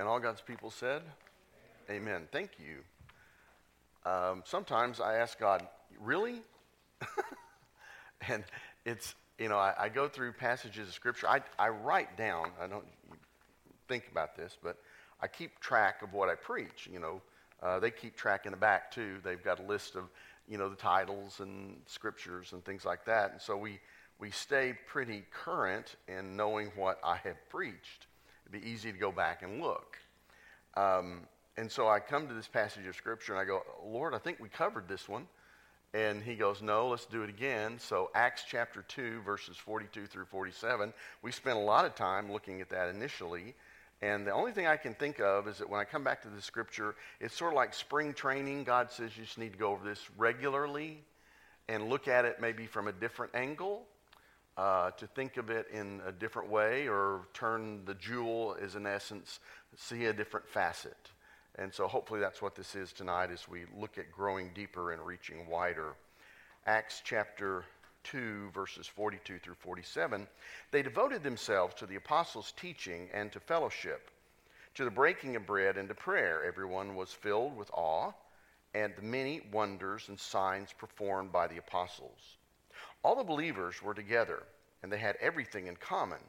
And all God's people said, Amen. Thank you. Um, sometimes I ask God, really? and it's, you know, I, I, go through passages of Scripture. I, I write down, I don't think about this, but I keep track of what I preach. You know, uh, they keep track in the back too. They've got a list of, you know, the titles and scriptures and things like that. And so we, we stay pretty current in knowing what I have preached. It'd be easy to go back and look. Um, and so I come to this passage of Scripture and I go, Lord, I think we covered this one. And he goes, No, let's do it again. So, Acts chapter 2, verses 42 through 47. We spent a lot of time looking at that initially. And the only thing I can think of is that when I come back to the scripture, it's sort of like spring training. God says you just need to go over this regularly and look at it maybe from a different angle, uh, to think of it in a different way, or turn the jewel as, in essence, see a different facet. And so hopefully that's what this is tonight as we look at growing deeper and reaching wider. Acts chapter 2, verses 42 through 47. They devoted themselves to the apostles' teaching and to fellowship, to the breaking of bread and to prayer. Everyone was filled with awe and the many wonders and signs performed by the apostles. All the believers were together, and they had everything in common.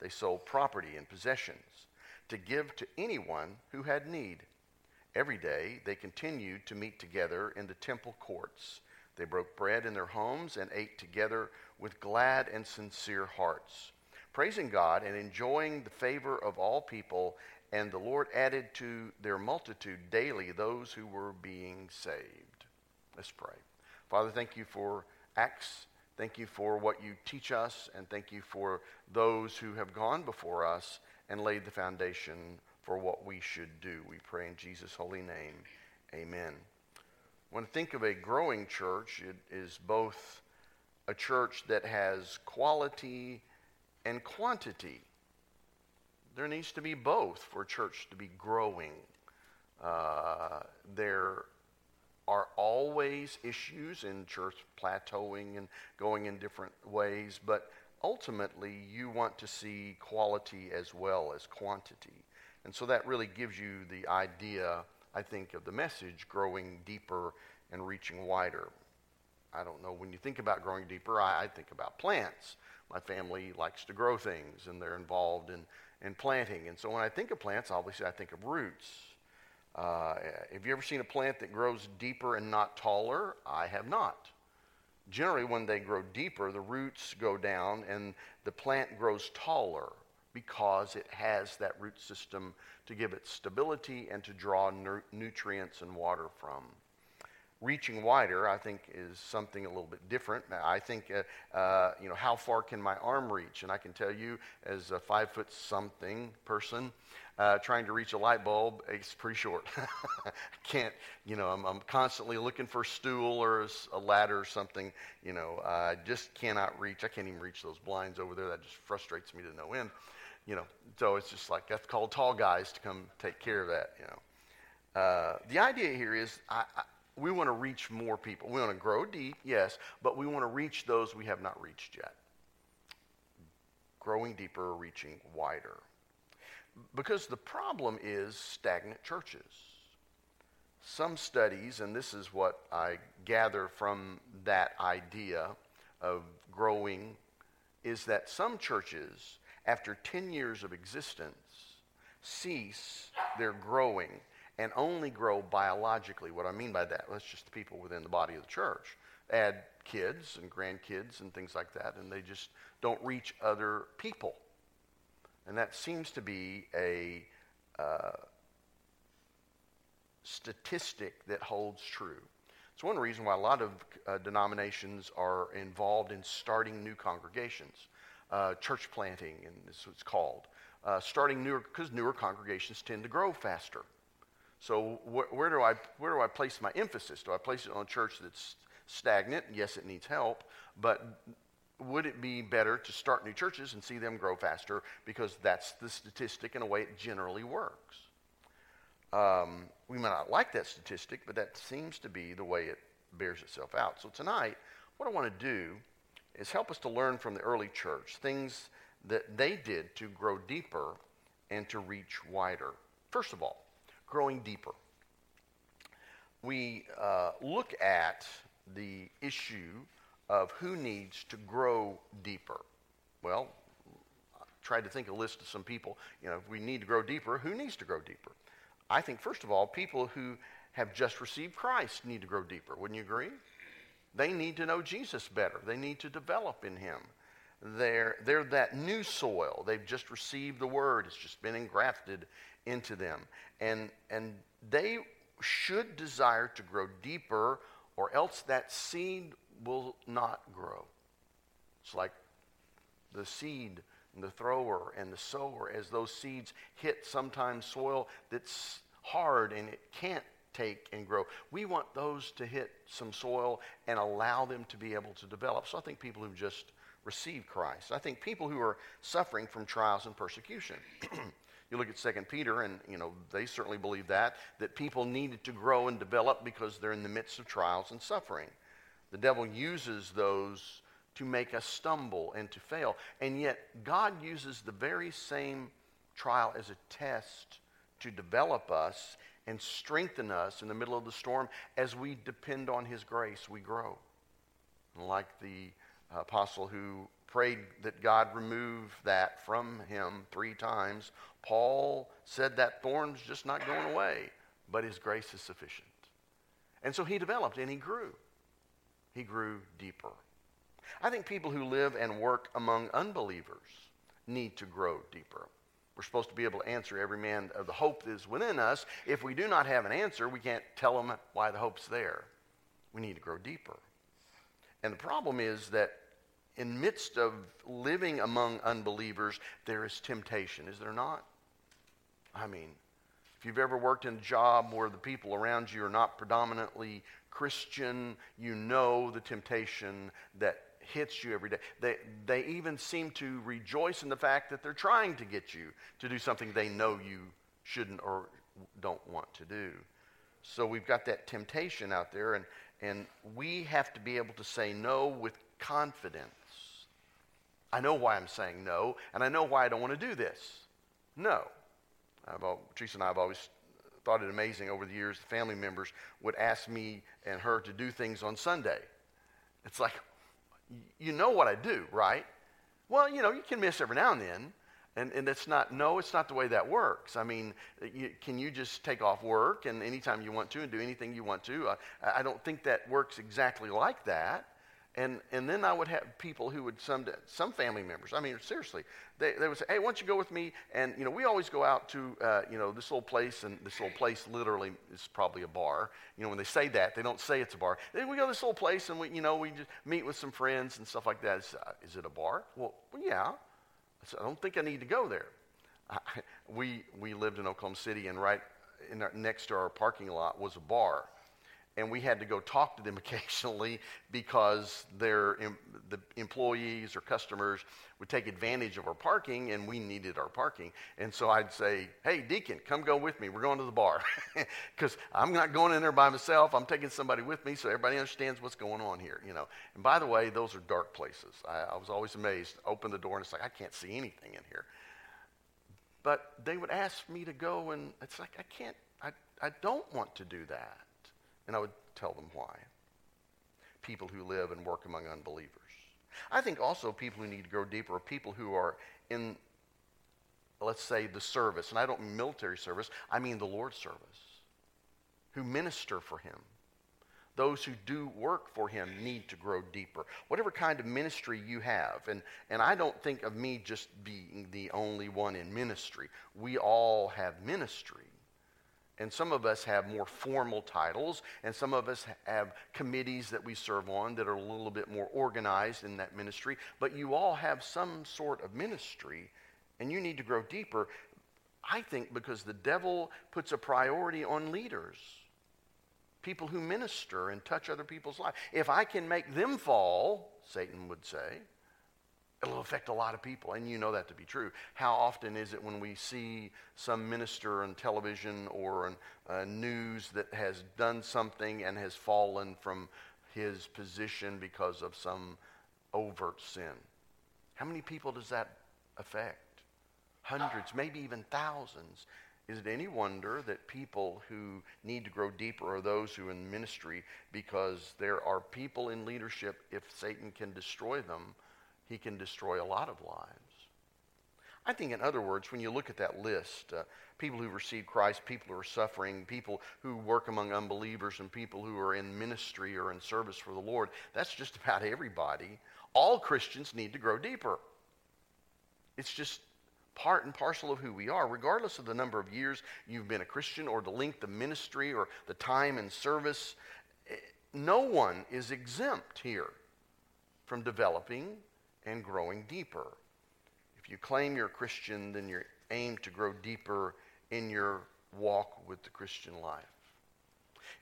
They sold property and possessions to give to anyone who had need. Every day they continued to meet together in the temple courts. They broke bread in their homes and ate together with glad and sincere hearts, praising God and enjoying the favor of all people. And the Lord added to their multitude daily those who were being saved. Let's pray. Father, thank you for Acts. Thank you for what you teach us, and thank you for those who have gone before us and laid the foundation for what we should do. We pray in Jesus' holy name. Amen. When I think of a growing church, it is both a church that has quality and quantity. There needs to be both for a church to be growing. Uh, there are always issues in church plateauing and going in different ways, but ultimately you want to see quality as well as quantity. And so that really gives you the idea, I think, of the message growing deeper and reaching wider. I don't know, when you think about growing deeper, I, I think about plants. My family likes to grow things, and they're involved in, in planting. And so when I think of plants, obviously I think of roots. Uh, have you ever seen a plant that grows deeper and not taller? I have not. Generally, when they grow deeper, the roots go down and the plant grows taller because it has that root system to give it stability and to draw nu- nutrients and water from. Reaching wider, I think, is something a little bit different. I think, uh, uh, you know, how far can my arm reach? And I can tell you, as a five foot something person, uh, trying to reach a light bulb, it's pretty short. I can't, you know, I'm, I'm, constantly looking for a stool or a, ladder or something. You know, I just cannot reach. I can't even reach those blinds over there. That just frustrates me to no end you know, so it's just like that's called tall guys to come take care of that, you know. Uh, the idea here is I, I, we want to reach more people. We want to grow deep, yes, but we want to reach those we have not reached yet. Growing deeper, reaching wider. Because the problem is stagnant churches. Some studies, and this is what I gather from that idea of growing, is that some churches after 10 years of existence, cease their growing and only grow biologically. What I mean by that, that's just the people within the body of the church. Add kids and grandkids and things like that, and they just don't reach other people. And that seems to be a uh, statistic that holds true. It's one reason why a lot of uh, denominations are involved in starting new congregations uh, church planting, and this is called. Uh, starting newer, because newer congregations tend to grow faster. So wh- where, do I, where do I place my emphasis? Do I place it on a church that's stagnant? Yes, it needs help, but would it be better to start new churches and see them grow faster because that's the statistic and a way it generally works? Um, we might not like that statistic, but that seems to be the way it bears itself out. So tonight, what I want to do is help us to learn from the early church things that they did to grow deeper and to reach wider. First of all, growing deeper. We uh, look at the issue of who needs to grow deeper. Well, I tried to think a list of some people. You know, if we need to grow deeper, who needs to grow deeper? I think, first of all, people who have just received Christ need to grow deeper. Wouldn't you agree? They need to know Jesus better. They need to develop in him. They're, they're that new soil. They've just received the word. It's just been engrafted into them. And, and they should desire to grow deeper, or else that seed will not grow. It's like the seed and the thrower and the sower, as those seeds hit sometimes soil that's hard and it can't take and grow. We want those to hit some soil and allow them to be able to develop. So I think people who've just received Christ, I think people who are suffering from trials and persecution. You look at 2 Peter, and you know they certainly believe that that people needed to grow and develop because they're in the midst of trials and suffering. The devil uses those to make us stumble and to fail, and yet God uses the very same trial as a test to develop us and strengthen us in the middle of the storm as we depend on His grace. We grow, like the apostle who prayed that God remove that from him three times. Paul said that thorn's just not going away, but his grace is sufficient. And so he developed and he grew. He grew deeper. I think people who live and work among unbelievers need to grow deeper. We're supposed to be able to answer every man of the hope that is within us. If we do not have an answer, we can't tell them why the hope's there. We need to grow deeper. And the problem is that in midst of living among unbelievers, there is temptation, is there not? I mean, if you've ever worked in a job where the people around you are not predominantly Christian, you know the temptation that hits you every day. They, they even seem to rejoice in the fact that they're trying to get you to do something they know you shouldn't or don't want to do. So we've got that temptation out there, and, and we have to be able to say no with confidence. I know why I'm saying no, and I know why I don't want to do this. No. I've, Teresa and I have always thought it amazing over the years. the Family members would ask me and her to do things on Sunday. It's like, you know what I do, right? Well, you know, you can miss every now and then. And, and it's not, no, it's not the way that works. I mean, you, can you just take off work and anytime you want to and do anything you want to? Uh, I, I don't think that works exactly like that. And, and then I would have people who would, some, some family members, I mean, seriously, they, they would say, hey, why don't you go with me? And, you know, we always go out to, uh, you know, this little place, and this little place literally is probably a bar. You know, when they say that, they don't say it's a bar. Then we go to this little place, and we, you know, we just meet with some friends and stuff like that. Is, uh, is it a bar? Well, yeah. I don't think I need to go there. I, we, we lived in Oklahoma City, and right in our, next to our parking lot was a bar and we had to go talk to them occasionally because their the employees or customers would take advantage of our parking and we needed our parking. And so i'd say hey deacon come go with me. We're going to the bar. Because i'm not going in there by myself. I'm taking somebody with me so everybody understands what's going on here you know. And by the way those are dark places. I, I was always amazed. Open the door and it's like i can't see anything in here. But they would ask me to go and it's like i can't i, I don't want to do that and I would tell them why. People who live and work among unbelievers. I think also people who need to grow deeper are people who are in, let's say, the service. And I don't mean military service, I mean the Lord's service, who minister for Him. Those who do work for Him need to grow deeper. Whatever kind of ministry you have. And, and I don't think of me just being the only one in ministry. We all have ministry. And some of us have more formal titles, and some of us have committees that we serve on that are a little bit more organized in that ministry. But you all have some sort of ministry, and you need to grow deeper. I think because the devil puts a priority on leaders, people who minister and touch other people's lives. If I can make them fall, Satan would say, it'll affect a lot of people, and you know that to be true. How often is it when we see some minister on television or on uh, news that has done something and has fallen from his position because of some overt sin? How many people does that affect? Hundreds, maybe even thousands. is it any wonder that people who need to grow deeper are those who in ministry because there are people in leadership, if Satan can destroy them, he can destroy a lot of lives. I think, in other words, when you look at that list, uh, people who receive Christ, people who are suffering, people who work among unbelievers, and people who are in ministry or in service for the Lord, that's just about everybody. All Christians need to grow deeper. It's just part and parcel of who we are, regardless of the number of years you've been a Christian or the length of ministry or the time and service. Eh, no one is exempt here from developing and growing deeper. If you claim you're a Christian, then you're aimed to grow deeper in your walk with the Christian life.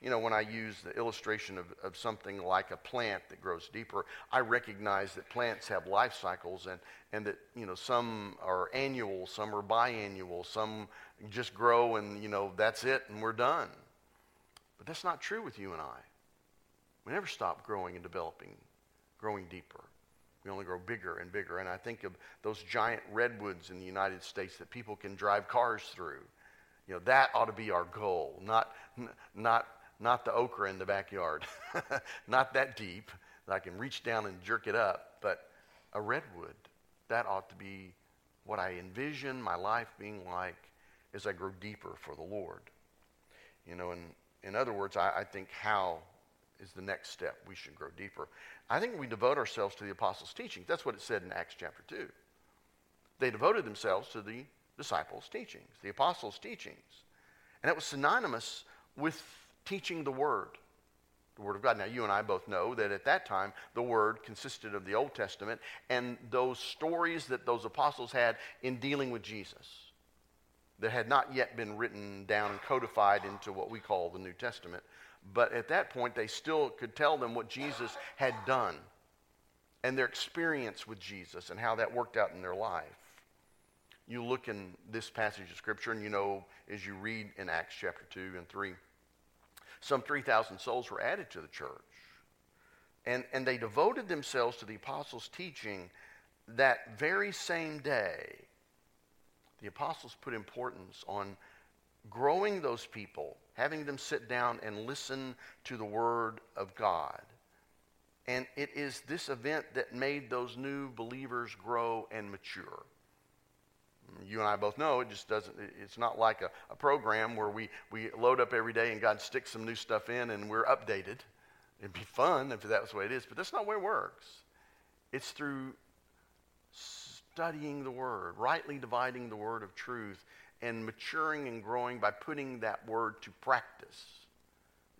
You know, when I use the illustration of, of something like a plant that grows deeper, I recognize that plants have life cycles and, and that, you know, some are annual, some are biannual, some just grow and, you know, that's it and we're done. But that's not true with you and I. We never stop growing and developing, growing deeper. We only grow bigger and bigger. And I think of those giant redwoods in the United States that people can drive cars through. You know, that ought to be our goal, not, not not the okra in the backyard, not that deep that I can reach down and jerk it up, but a redwood. That ought to be what I envision my life being like as I grow deeper for the Lord. You know, in, in other words, I, I think how is the next step. We should grow deeper. I think we devote ourselves to the apostles' teachings. That's what it said in Acts chapter 2. They devoted themselves to the disciples' teachings, the apostles' teachings. And it was synonymous with teaching the Word, the Word of God. Now, you and I both know that at that time, the Word consisted of the Old Testament and those stories that those apostles had in dealing with Jesus that had not yet been written down and codified into what we call the New Testament. But at that point, they still could tell them what Jesus had done and their experience with Jesus and how that worked out in their life. You look in this passage of Scripture, and you know, as you read in Acts chapter 2 and 3, some 3,000 souls were added to the church. And, and they devoted themselves to the apostles' teaching that very same day. The apostles put importance on growing those people, having them sit down and listen to the Word of God. And it is this event that made those new believers grow and mature you and I both know it just doesn't, it's not like a, a program where we, we load up every day and God sticks some new stuff in and we're updated. It'd be fun if that was the way it is, but that's not the way it works. It's through studying the Word, rightly dividing the Word of truth, and maturing and growing by putting that Word to practice.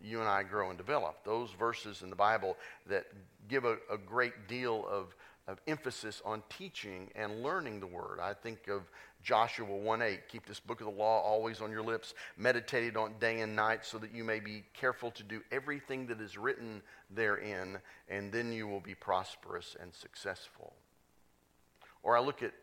You and I grow and develop. Those verses in the Bible that give a, a great deal of of emphasis on teaching and learning the word. I think of Joshua 1:8, keep this book of the law always on your lips, meditate on day and night so that you may be careful to do everything that is written therein and then you will be prosperous and successful. Or I look at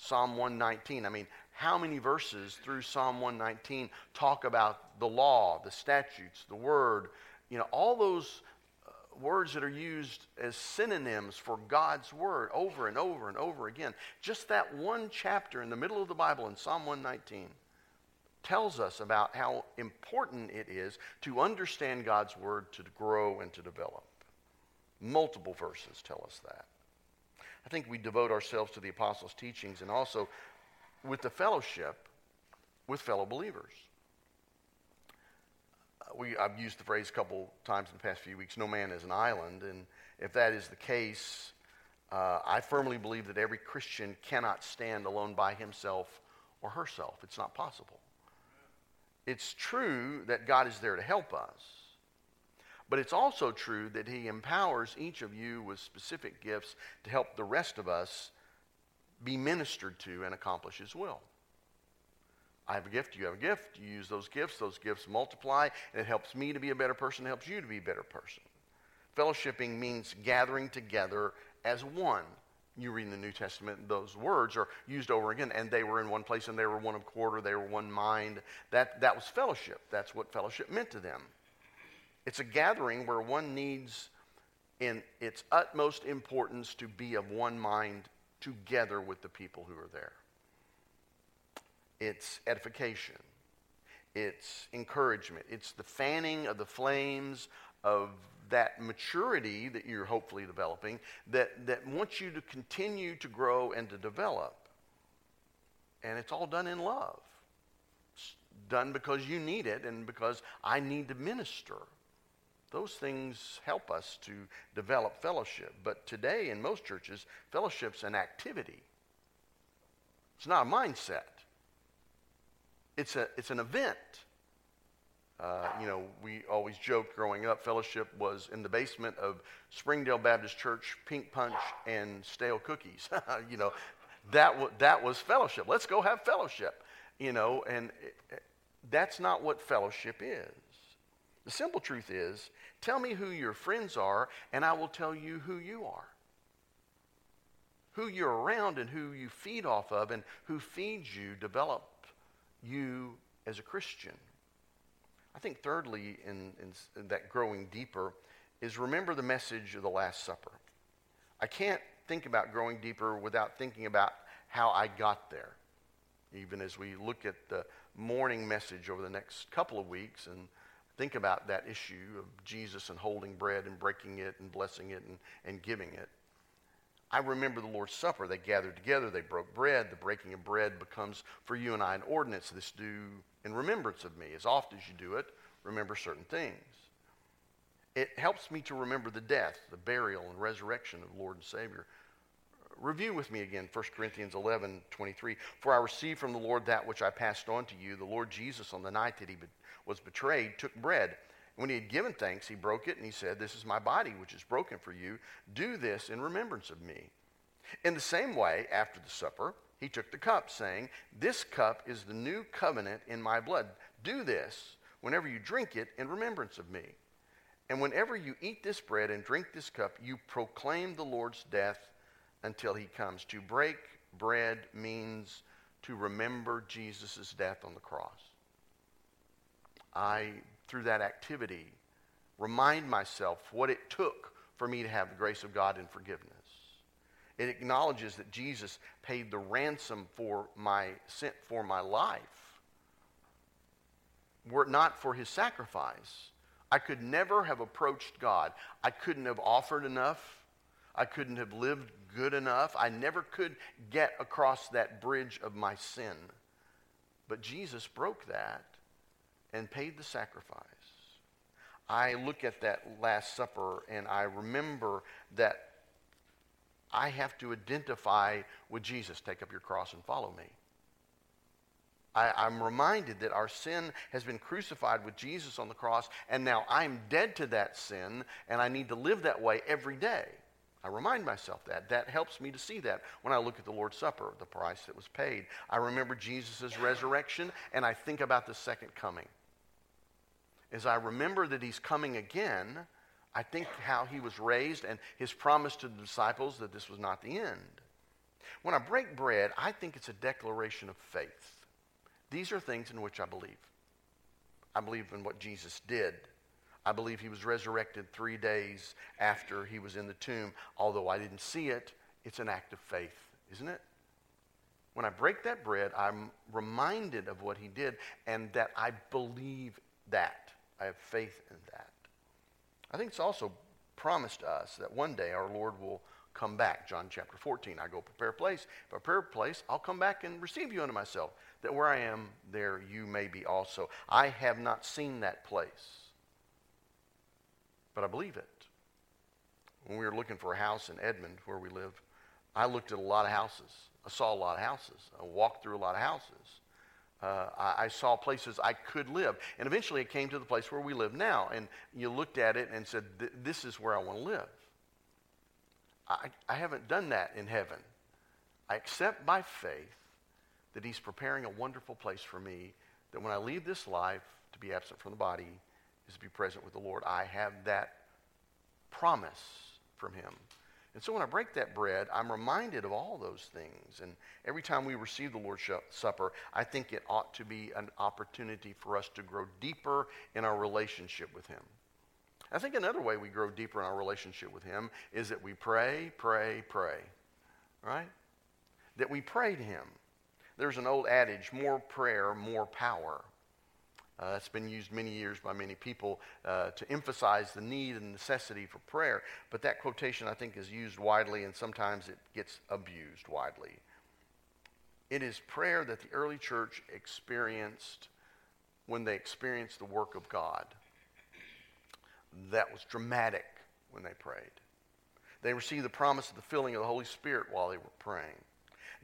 Psalm 119. I mean, how many verses through Psalm 119 talk about the law, the statutes, the word, you know, all those uh, words that are used as synonyms for God's word over and over and over again. Just that one chapter in the middle of the Bible in Psalm 119 tells us about how important it is to understand God's word to grow and to develop. Multiple verses tell us that. I think we devote ourselves to the apostles' teachings and also with the fellowship with fellow believers we, I've used the phrase a couple times in the past few weeks no man is an island. And if that is the case, uh, I firmly believe that every Christian cannot stand alone by himself or herself. It's not possible. It's true that God is there to help us, but it's also true that He empowers each of you with specific gifts to help the rest of us be ministered to and accomplish His will. I have a gift, you have a gift, you use those gifts, those gifts multiply, and it helps me to be a better person, it helps you to be a better person. Fellowshipping means gathering together as one. You read in the New Testament, those words are used over again, and they were in one place and they were one accord, they were one mind. That, that was fellowship. That's what fellowship meant to them. It's a gathering where one needs, in its utmost importance, to be of one mind together with the people who are there it's edification, it's encouragement, it's the fanning of the flames of that maturity that you're hopefully developing that, that wants you to continue to grow and to develop. And it's all done in love. It's done because you need it and because I need to minister. Those things help us to develop fellowship. But today, in most churches, fellowship's an activity. It's not a mindset. It's, a, it's an event. Uh, you know, we always joked growing up, fellowship was in the basement of Springdale Baptist Church, pink punch, and stale cookies. you know, that, w- that was fellowship. Let's go have fellowship. You know, and it, that's not what fellowship is. The simple truth is tell me who your friends are, and I will tell you who you are. Who you're around and who you feed off of and who feeds you develop you as a Christian. I think, thirdly, in, in, in, that growing deeper, is remember the message of the Last Supper. I can't think about growing deeper without thinking about how I got there. Even as we look at the morning message over the next couple of weeks and think about that issue of Jesus and holding bread and breaking it and blessing it and, and giving it. I remember the Lord's Supper. They gathered together, they broke bread. The breaking of bread becomes for you and I an ordinance. This do in remembrance of me. As often as you do it, remember certain things. It helps me to remember the death, the burial, and resurrection of Lord and Savior. Review with me again 1 Corinthians 11 23. For I received from the Lord that which I passed on to you. The Lord Jesus, on the night that he was betrayed, took bread. When he had given thanks, he broke it and he said, This is my body, which is broken for you. Do this in remembrance of me. In the same way, after the supper, he took the cup, saying, This cup is the new covenant in my blood. Do this whenever you drink it in remembrance of me. And whenever you eat this bread and drink this cup, you proclaim the Lord's death until he comes. To break bread means to remember Jesus' death on the cross. I through that activity, remind myself what it took for me to have the grace of God and forgiveness. It acknowledges that Jesus paid the ransom for my sin, for my life. Were it not for his sacrifice, I could never have approached God. I couldn't have offered enough. I couldn't have lived good enough. I never could get across that bridge of my sin. But Jesus broke that and paid the sacrifice. I look at that Last Supper and I remember that I have to identify with Jesus. Take up your cross and follow me. I, am reminded that our sin has been crucified with Jesus on the cross, and now I'm dead to that sin, and I need to live that way every day. I remind myself that. That helps me to see that when I look at the Lord's Supper, the price that was paid. I remember Jesus' resurrection, and I think about the second coming as I remember that he's coming again, I think how he was raised and his promise to the disciples that this was not the end. When I break bread, I think it's a declaration of faith. These are things in which I believe. I believe in what Jesus did. I believe he was resurrected three days after he was in the tomb. Although I didn't see it, it's an act of faith, isn't it? When I break that bread, I'm reminded of what he did and that I believe that. I have faith in that. I think it's also promised us that one day our Lord will come back. John chapter 14. I go prepare a place. If I prepare a place, I'll come back and receive you unto myself, that where I am, there you may be also. I have not seen that place, but I believe it. When we were looking for a house in Edmond, where we live, I looked at a lot of houses. I saw a lot of houses. I walked through a lot of houses uh, I, I, saw places I could live. And eventually it came to the place where we live now. And you looked at it and said, This is where I want to live. I, I haven't done that in heaven. I accept by faith that He's preparing a wonderful place for me, that when I leave this life, to be absent from the body is to be present with the Lord. I have that promise from Him. And so when I break that bread, I'm reminded of all those things. And every time we receive the Lord's Supper, I think it ought to be an opportunity for us to grow deeper in our relationship with Him. I think another way we grow deeper in our relationship with Him is that we pray, pray, pray. Right? That we pray to Him. There's an old adage more prayer, more power. Uh, it's been used many years by many people uh, to emphasize the need and necessity for prayer. But that quotation, I think, is used widely, and sometimes it gets abused widely. It is prayer that the early church experienced when they experienced the work of God. That was dramatic when they prayed. They received the promise of the filling of the Holy Spirit while they were praying.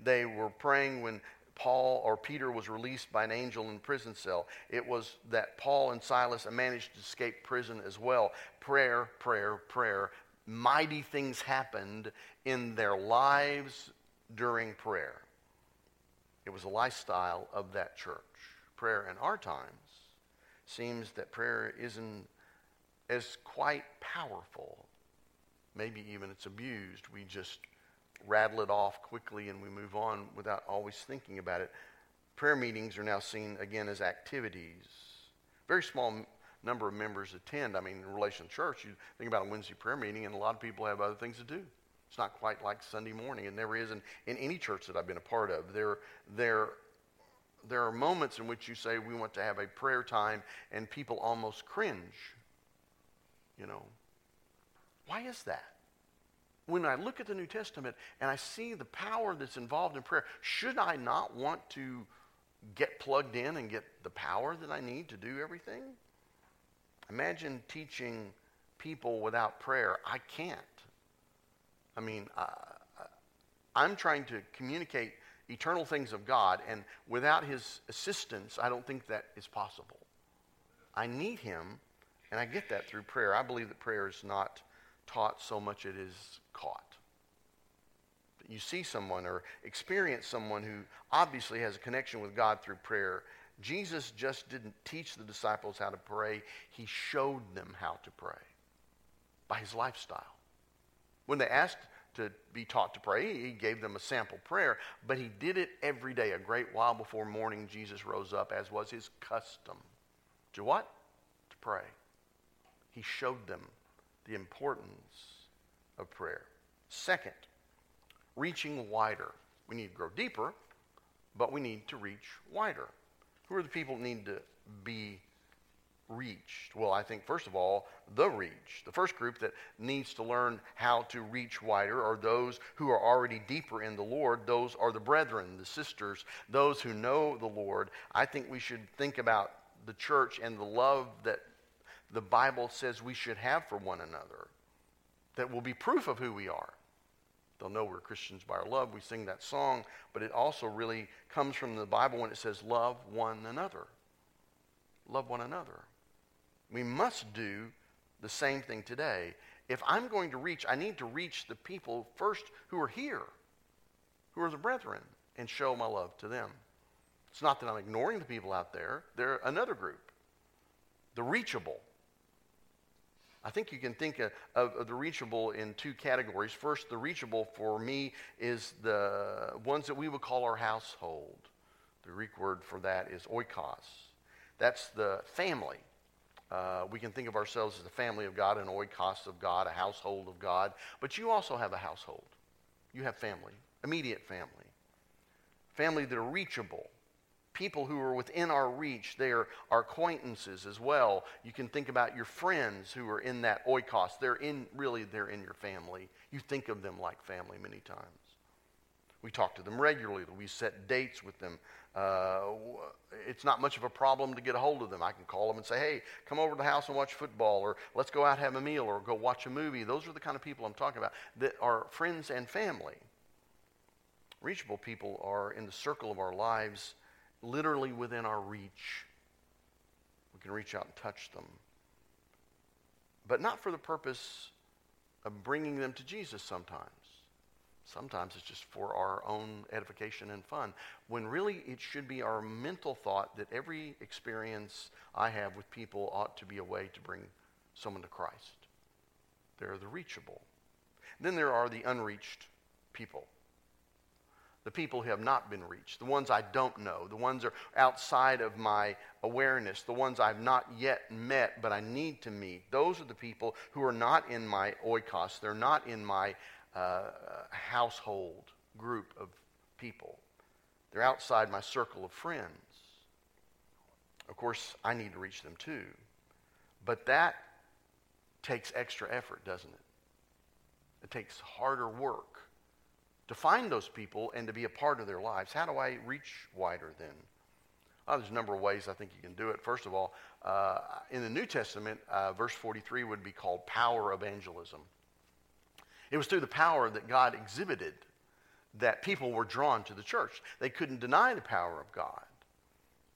They were praying when Paul or Peter was released by an angel in prison cell. It was that Paul and Silas managed to escape prison as well. Prayer, prayer, prayer. Mighty things happened in their lives during prayer. It was a lifestyle of that church. Prayer in our times seems that prayer isn't as quite powerful. Maybe even it's abused. We just rattle it off quickly and we move on without always thinking about it. Prayer meetings are now seen again as activities. Very small number of members attend. I mean, in relation to church, you think about a Wednesday prayer meeting, and a lot of people have other things to do. It's not quite like Sunday morning. It never is in, in any church that I've been a part of. There, there, there are moments in which you say, We want to have a prayer time, and people almost cringe. You know, why is that? When I look at the New Testament and I see the power that's involved in prayer, should I not want to get plugged in and get the power that I need to do everything? Imagine teaching people without prayer. I can't. I mean, uh, I'm trying to communicate eternal things of God, and without His assistance, I don't think that is possible. I need Him, and I get that through prayer. I believe that prayer is not taught so much it is caught. You see someone or experience someone who obviously has a connection with God through prayer. Jesus just didn't teach the disciples how to pray, he showed them how to pray by his lifestyle. When they asked to be taught to pray, he gave them a sample prayer, but he did it every day. A great while before morning, Jesus rose up, as was his custom. To what? To pray. He showed them the importance of prayer. Second, reaching wider. We need to grow deeper, but we need to reach wider. Who are the people that need to be reached? Well, I think, first of all, the reach. The first group that needs to learn how to reach wider are those who are already deeper in the Lord. Those are the brethren, the sisters, those who know the Lord. I think we should think about the church and the love that the Bible says we should have for one another that will be proof of who we are. They'll know we're Christians by our love. We sing that song, but it also really comes from the Bible when it says, Love one another. Love one another. We must do the same thing today. If I'm going to reach, I need to reach the people first who are here, who are the brethren, and show my love to them. It's not that I'm ignoring the people out there, they're another group, the reachable. I think you can think of, of, the reachable in two categories. First, the reachable for me is the ones that we would call our household. The Greek word for that is oikos. That's the family. Uh, we can think of ourselves as the family of God, an oikos of God, a household of God. But you also have a household. You have family, immediate family, family that are reachable people who are within our reach. They are our acquaintances as well. You can think about your friends who are in that oikos. They're in, really, they're in your family. You think of them like family many times. We talk to them regularly. We set dates with them. Uh, it's not much of a problem to get a hold of them. I can call them and say, hey, come over to the house and watch football, or let's go out have a meal, or go watch a movie. Those are the kind of people I'm talking about that are friends and family. Reachable people are in the circle of our lives literally within our reach. We can reach out and touch them. But not for the purpose of bringing them to Jesus sometimes. Sometimes it's just for our own edification and fun, when really it should be our mental thought that every experience I have with people ought to be a way to bring someone to Christ. They're the reachable. Then there are the unreached people the people who have not been reached, the ones I don't know, the ones are outside of my awareness, the ones I've not yet met but I need to meet. Those are the people who are not in my oikos, they're not in my uh, household group of people. They're outside my circle of friends. Of course, I need to reach them too. But that takes extra effort, doesn't it? It takes harder work to find those people and to be a part of their lives. How do I reach wider then? Well, there's a number of ways I think you can do it. First of all, uh, in the New Testament, uh, verse 43 would be called power evangelism. It was through the power that God exhibited that people were drawn to the church. They couldn't deny the power of God.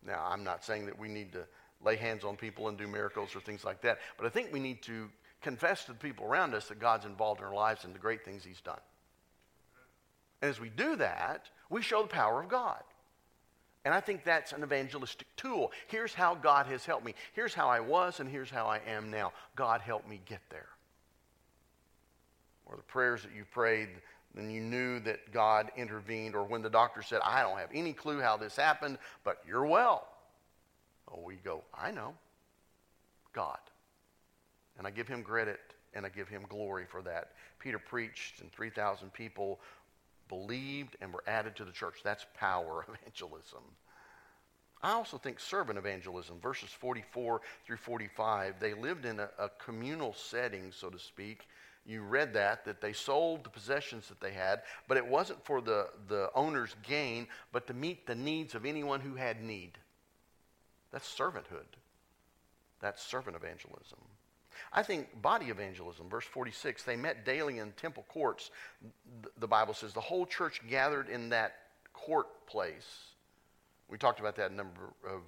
Now, I'm not saying that we need to lay hands on people and do miracles or things like that, but I think we need to confess to the people around us that God's involved in our lives and the great things He's done. And as we do that, we show the power of God. And I think that's an evangelistic tool. Here's how God has helped me. Here's how I was, and here's how I am now. God helped me get there. Or the prayers that you prayed, then you knew that God intervened, or when the doctor said, I don't have any clue how this happened, but you're well. Oh, we go, I know. God. And I give him credit and I give him glory for that. Peter preached, and 3,000 people believed and were added to the church. That's power evangelism. I also think servant evangelism, verses 44 through 45, they lived in a, a, communal setting, so to speak. You read that, that they sold the possessions that they had, but it wasn't for the, the owner's gain, but to meet the needs of anyone who had need. That's servanthood. That's servant evangelism. I think body evangelism, verse 46, they met daily in temple courts. The Bible says the whole church gathered in that court place. We talked about that a number of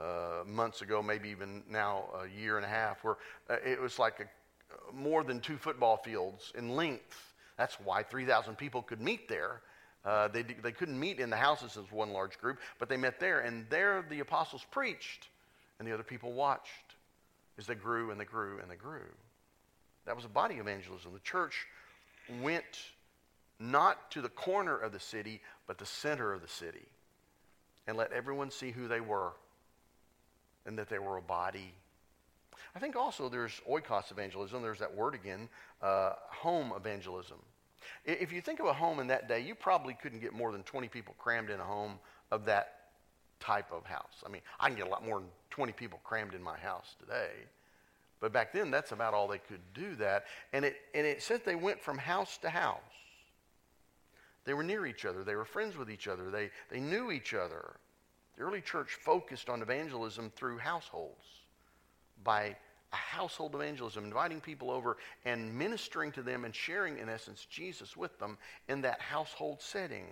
uh, months ago, maybe even now a year and a half, where uh, it was like a, more than two football fields in length. That's why 3,000 people could meet there. Uh, they, they couldn't meet in the houses as one large group, but they met there, and there the apostles preached, and the other people watched as they grew and they grew and they grew. That was a body evangelism. The church went not to the corner of the city, but the center of the city and let everyone see who they were and that they were a body. I think also there's oikos evangelism, there's that word again, uh, home evangelism. If you think of a home in that day, you probably couldn't get more than 20 people crammed in a home of that type of house. I mean, I can get a lot more than 20 people crammed in my house today. But back then, that's about all they could do that. And it, and it says they went from house to house. They were near each other. They were friends with each other. They, they knew each other. The early church focused on evangelism through households by a household evangelism, inviting people over and ministering to them and sharing, in essence, Jesus with them in that household setting.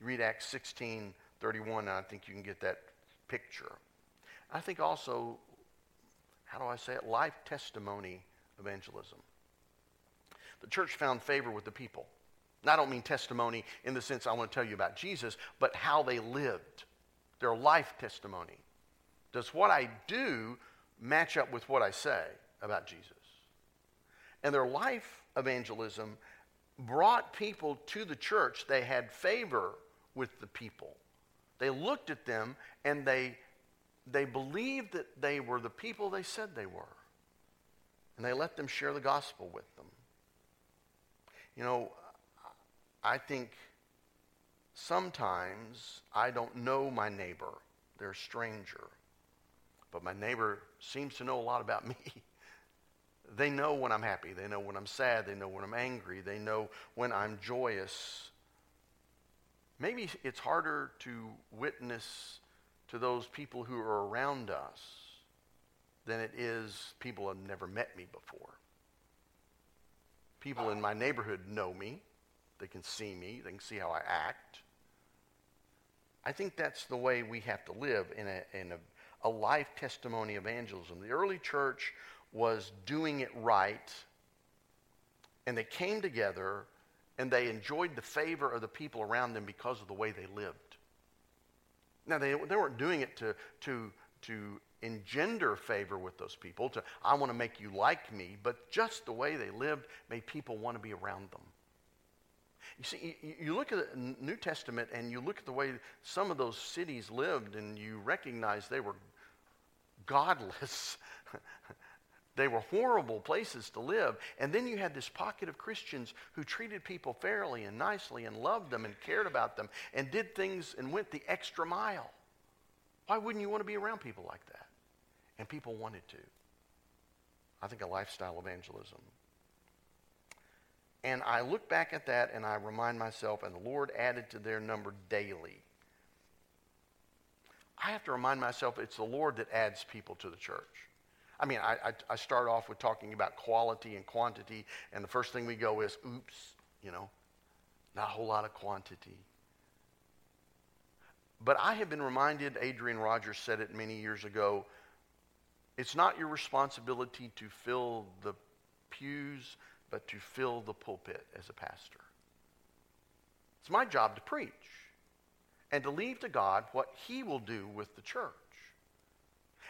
You read Acts 16 31, and I think you can get that picture. I think also, how do I say it? Life testimony evangelism. The church found favor with the people. And I don't mean testimony in the sense I want to tell you about Jesus, but how they lived, their life testimony. Does what I do match up with what I say about Jesus? And their life evangelism brought people to the church. They had favor with the people. They looked at them and they, they believed that they were the people they said they were. And they let them share the gospel with them. You know, I think sometimes I don't know my neighbor, they're a stranger. But my neighbor seems to know a lot about me. they know when I'm happy, they know when I'm sad, they know when I'm angry, they know when I'm joyous. Maybe it's harder to witness to those people who are around us than it is people who have never met me before. People in my neighborhood know me. They can see me. They can see how I act. I think that's the way we have to live in a, in a, a life testimony evangelism. The early church was doing it right, and they came together and they enjoyed the favor of the people around them because of the way they lived. Now, they, they weren't doing it to, to, to engender favor with those people, to, I want to make you like me, but just the way they lived made people want to be around them. You see, you, look at the New Testament and you look at the way some of those cities lived, and you recognize they were godless. They were horrible places to live. And then you had this pocket of Christians who treated people fairly and nicely and loved them and cared about them and did things and went the extra mile. Why wouldn't you want to be around people like that? And people wanted to. I think a lifestyle evangelism. And I look back at that and I remind myself, and the Lord added to their number daily. I have to remind myself it's the Lord that adds people to the church. I mean, I, I, I, start off with talking about quality and quantity, and the first thing we go is, oops, you know, not a whole lot of quantity. But I have been reminded, Adrian Rogers said it many years ago, it's not your responsibility to fill the pews, but to fill the pulpit as a pastor. It's my job to preach and to leave to God what He will do with the church.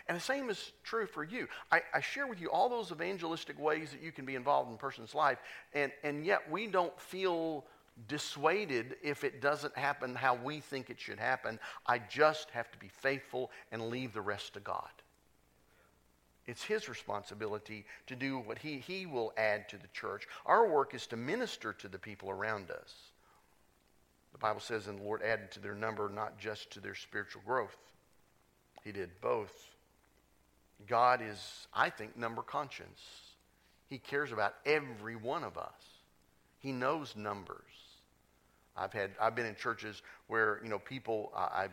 And the same is true for you. I, I, share with you all those evangelistic ways that you can be involved in a person's life, and, and yet we don't feel dissuaded if it doesn't happen how we think it should happen. I just have to be faithful and leave the rest to God. It's his responsibility to do what he, he will add to the church. Our work is to minister to the people around us. The Bible says, and the Lord added to their number not just to their spiritual growth, He did both. God is, I think, number conscious. He cares about every one of us. He knows numbers. I've had I've been in churches where you know people I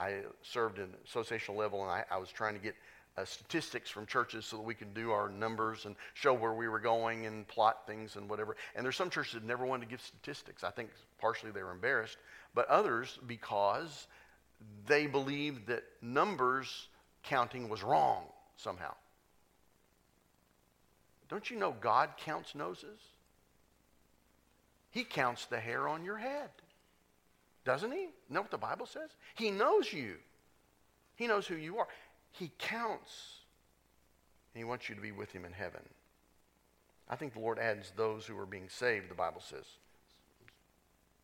I served in associational level and I, I was trying to get uh, statistics from churches so that we could do our numbers and show where we were going and plot things and whatever. And there's some churches that never wanted to give statistics. I think partially they were embarrassed, but others because they believed that numbers counting was wrong somehow. Don't you know God counts noses? He counts the hair on your head. Doesn't he? Know what the Bible says? He knows you. He knows who you are. He counts. And he wants you to be with him in heaven. I think the Lord adds those who are being saved, the Bible says,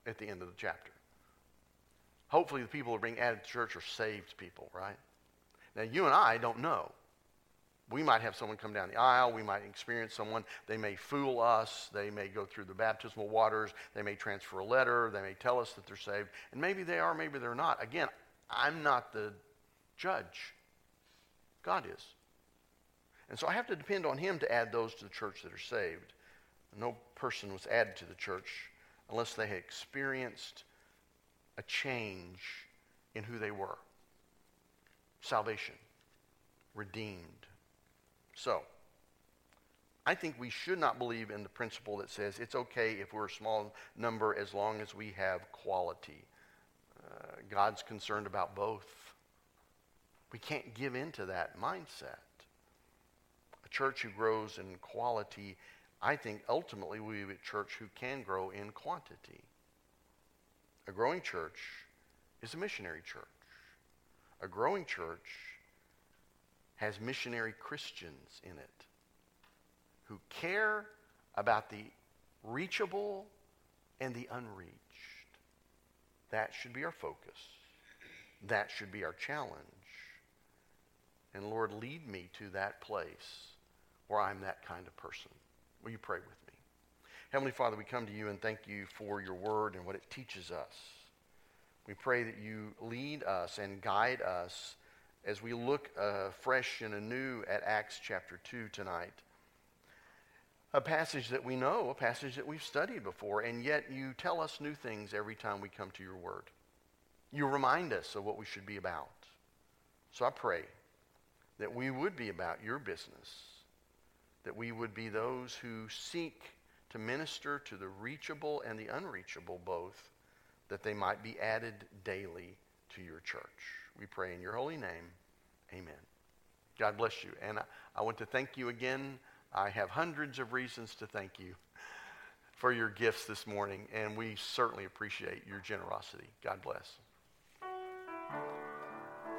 at the end of the chapter. Hopefully, the people who are being added to church are saved people, right? Now, you and I don't know. We might have someone come down the aisle. We might experience someone. They may fool us. They may go through the baptismal waters. They may transfer a letter. They may tell us that they're saved. And maybe they are, maybe they're not. Again, I'm not the judge. God is. And so I have to depend on Him to add those to the church that are saved. No person was added to the church unless they had experienced a change in who they were salvation, redeemed. So, I think we should not believe in the principle that says it's okay if we're a small number as long as we have quality. Uh, God's concerned about both. We can't give in to that mindset. A church who grows in quality, I think ultimately we have a church who can grow in quantity. A growing church is a missionary church. A growing church has missionary Christians in it who care about the reachable and the unreached. That should be our focus. That should be our challenge. And Lord, lead me to that place where I'm that kind of person. Will you pray with me? Heavenly Father, we come to you and thank you for your word and what it teaches us. We pray that you lead us and guide us as we look uh, fresh and anew at Acts chapter 2 tonight. A passage that we know, a passage that we've studied before, and yet you tell us new things every time we come to your word. You remind us of what we should be about. So I pray that we would be about your business, that we would be those who seek to minister to the reachable and the unreachable both, that they might be added daily to your church. We pray in your holy name. Amen. God bless you. And I, I want to thank you again. I have hundreds of reasons to thank you for your gifts this morning, and we certainly appreciate your generosity. God bless.